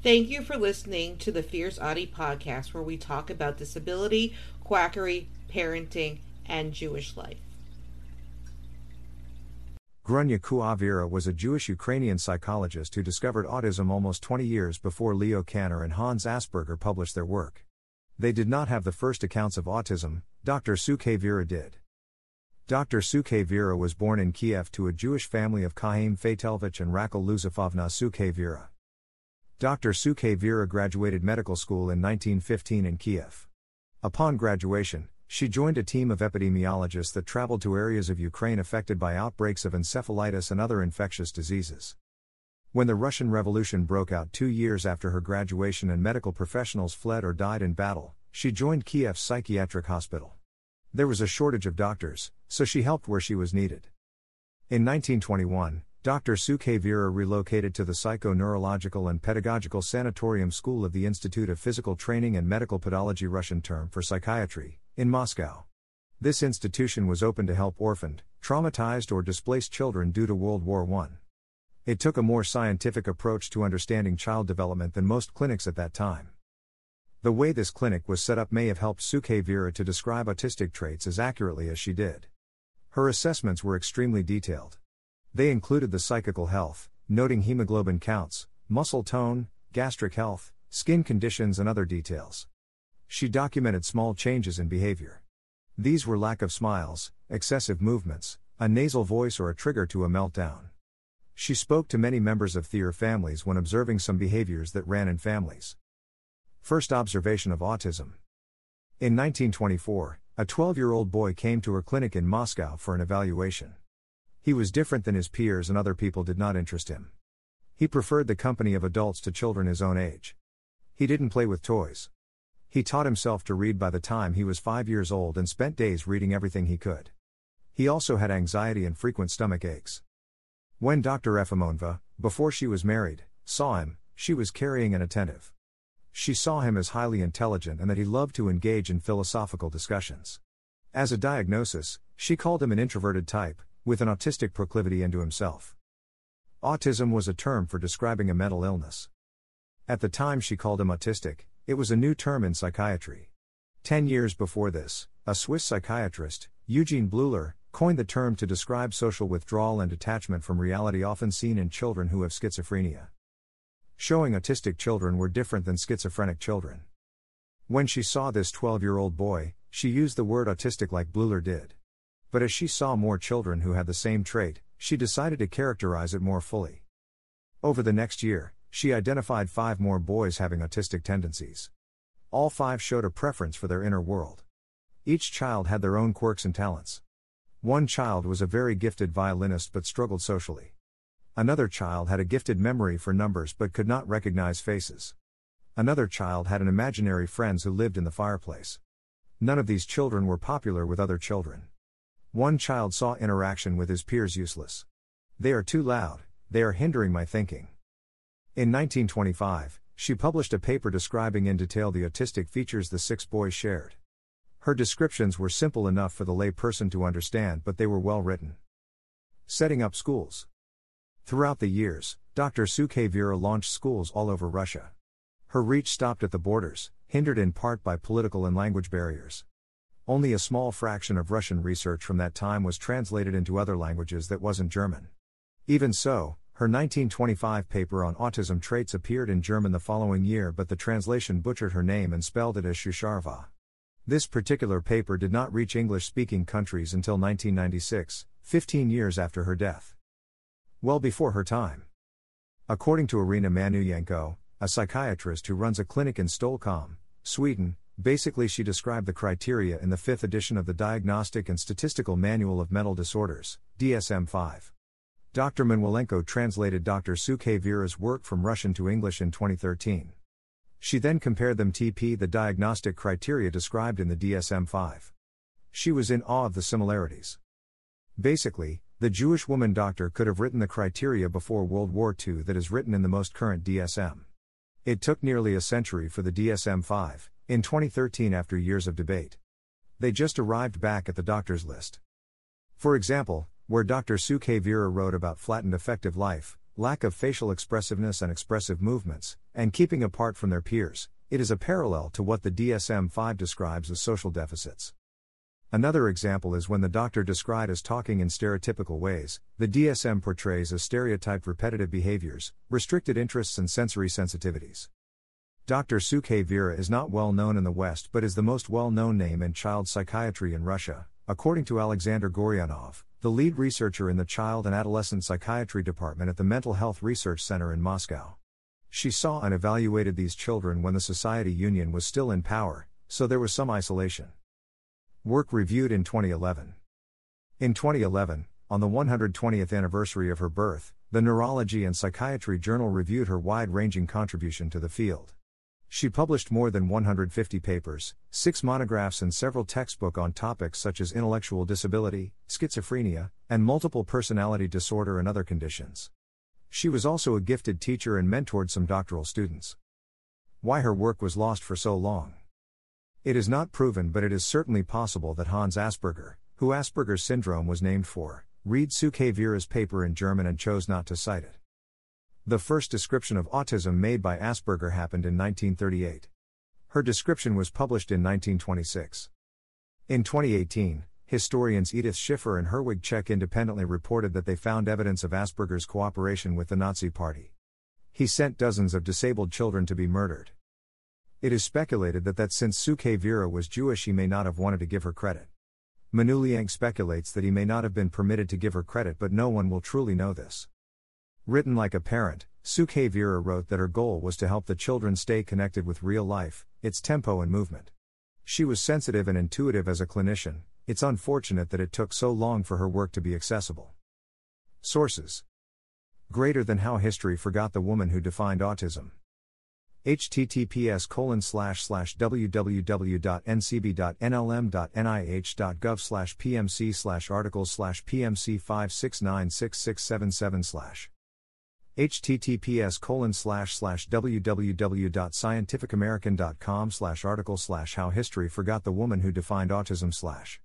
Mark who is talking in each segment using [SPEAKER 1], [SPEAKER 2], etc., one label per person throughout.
[SPEAKER 1] Thank you for listening to the Fierce Autie podcast, where we talk about disability, quackery, parenting, and Jewish life.
[SPEAKER 2] Grunya Sukhavera was a Jewish Ukrainian psychologist who discovered autism almost 20 years before Leo Kanner and Hans Asperger published their work. They did not have the first accounts of autism, Dr. Sukhavera did. Dr. Sukhavera was born in Kiev to a Jewish family of Chaim Feitelvich and Rachel Luzafovna Sukhavera. Dr. Sukhavera graduated medical school in 1915 in Kiev. Upon graduation, she joined a team of epidemiologists that traveled to areas of Ukraine affected by outbreaks of encephalitis and other infectious diseases. When the Russian Revolution broke out two years after her graduation and medical professionals fled or died in battle, she joined Kiev's psychiatric hospital. There was a shortage of doctors, so she helped where she was needed. In 1921, Dr. Sukhavera relocated to the Psychoneurological and Pedagogical Sanatorium School of the Institute of Physical Training and Medical Pedology Russian term for psychiatry, in Moscow. This institution was open to help orphaned, traumatized or displaced children due to World War I. It took a more scientific approach to understanding child development than most clinics at that time. The way this clinic was set up may have helped Sukhavera to describe autistic traits as accurately as she did. Her assessments were extremely detailed. They included the psychical health, noting hemoglobin counts, muscle tone, gastric health, skin conditions, and other details. She documented small changes in behavior. These were lack of smiles, excessive movements, a nasal voice, or a trigger to a meltdown. She spoke to many members of their families when observing some behaviors that ran in families. First observation of autism. In 1924, a 12 year old boy came to her clinic in Moscow for an evaluation. He was different than his peers and other people did not interest him. He preferred the company of adults to children his own age. He didn't play with toys. He taught himself to read by the time he was five years old and spent days reading everything he could. He also had anxiety and frequent stomach aches. When Dr. Efimovna, before she was married, saw him, she was caring and attentive. She saw him as highly intelligent and that he loved to engage in philosophical discussions. As a diagnosis, she called him an introverted type, with an autistic proclivity into himself. Autism was a term for describing a mental illness. At the time she called him autistic, it was a new term in psychiatry. Ten years before this, a Swiss psychiatrist, Eugene Bleuler, coined the term to describe social withdrawal and detachment from reality often seen in children who have schizophrenia. Showing autistic children were different than schizophrenic children. When she saw this 12 year old boy, she used the word autistic like Bleuler did. But as she saw more children who had the same trait, she decided to characterize it more fully. Over the next year, she identified five more boys having autistic tendencies. All five showed a preference for their inner world. Each child had their own quirks and talents. One child was a very gifted violinist but struggled socially. Another child had a gifted memory for numbers but could not recognize faces. Another child had an imaginary friends who lived in the fireplace. None of these children were popular with other children. One child saw interaction with his peers useless. They are too loud, they are hindering my thinking. In 1925, she published a paper describing in detail the autistic features the six boys shared. Her descriptions were simple enough for the lay person to understand, but they were well written. Setting up schools. Throughout the years, Dr. Sukhavera launched schools all over Russia. Her reach stopped at the borders, hindered in part by political and language barriers. Only a small fraction of Russian research from that time was translated into other languages that wasn't German. Even so, her 1925 paper on autism traits appeared in German the following year, but the translation butchered her name and spelled it as Shusharva. This particular paper did not reach English speaking countries until 1996, 15 years after her death. Well before her time. According to Irina Manouilenko, a psychiatrist who runs a clinic in Stockholm, Sweden, Basically, she described the criteria in the fifth edition of the Diagnostic and Statistical Manual of Mental Disorders, DSM 5. Dr. Manouilenko translated Dr. Sukhavera's work from Russian to English in 2013. She then compared them TP the diagnostic criteria described in the DSM 5. She was in awe of the similarities. Basically, the Jewish woman doctor could have written the criteria before World War II that is written in the most current DSM. It took nearly a century for the DSM 5, in 2013, after years of debate, they just arrived back at the doctor's list. For example, where Dr. Sukhavera wrote about flattened affective life, lack of facial expressiveness and expressive movements, and keeping apart from their peers, it is a parallel to what the DSM 5 describes as social deficits. Another example is when the doctor described as talking in stereotypical ways, the DSM portrays as stereotyped repetitive behaviors, restricted interests, and sensory sensitivities. Dr. Sukhavera is not well known in the West but is the most well known name in child psychiatry in Russia, according to Alexander Goryunov, the lead researcher in the Child and Adolescent Psychiatry Department at the Mental Health Research Center in Moscow. She saw and evaluated these children when the Soviet Union was still in power, so there was some isolation. Work reviewed in 2011. In 2011, on the 120th anniversary of her birth, the Neurology and Psychiatry Journal reviewed her wide ranging contribution to the field. She published more than 150 papers, six monographs, and several textbooks on topics such as intellectual disability, schizophrenia, and multiple personality disorder and other conditions. She was also a gifted teacher and mentored some doctoral students. Why her work was lost for so long? It is not proven, but it is certainly possible that Hans Asperger, who Asperger's syndrome was named for, read Sukhavera's paper in German and chose not to cite it. The first description of autism made by Asperger happened in 1938. Her description was published in 1926. In 2018, historians Edith Sheffer and Herwig Czech independently reported that they found evidence of Asperger's cooperation with the Nazi Party. He sent dozens of disabled children to be murdered. It is speculated that that since Sukhavera was Jewish he may not have wanted to give her credit. Manouilenko speculates that he may not have been permitted to give her credit but no one will truly know this. Written like a parent, Sukhavera wrote that her goal was to help the children stay connected with real life, its tempo and movement. She was sensitive and intuitive as a clinician, it's unfortunate that it took so long for her work to be accessible. Sources Greater than how history forgot the woman who defined autism https slash pmc articles pmc 5696677 slash https colon slash slash www.scientificamerican.com slash article slash how history forgot the woman who defined autism slash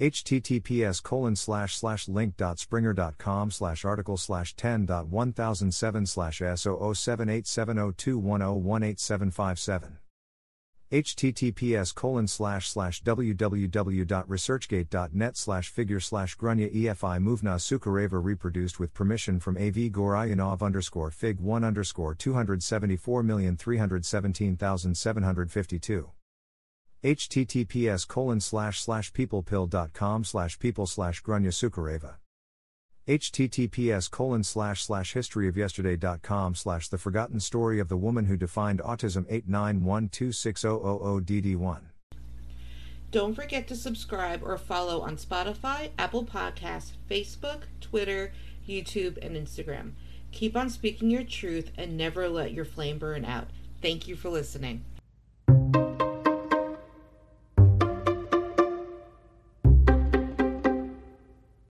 [SPEAKER 2] https colon slash slash link.springer.com slash article slash 10.1007 slash S0078702101877 https colon slash slash www.researchgate.net slash figure slash grunya efi movna sukareva reproduced with permission from av gorayanov underscore fig 1 underscore 274317752 https colon slash slash peoplepill.com slash people slash grunya sukareva https colon slash slash historyofyesterday.com slash the forgotten story of the woman who defined autism 8912600dd1
[SPEAKER 1] Don't forget to subscribe or follow on Spotify, Apple Podcasts, Facebook, Twitter, YouTube, and Instagram. Keep on speaking your truth and never let your flame burn out. Thank you for listening.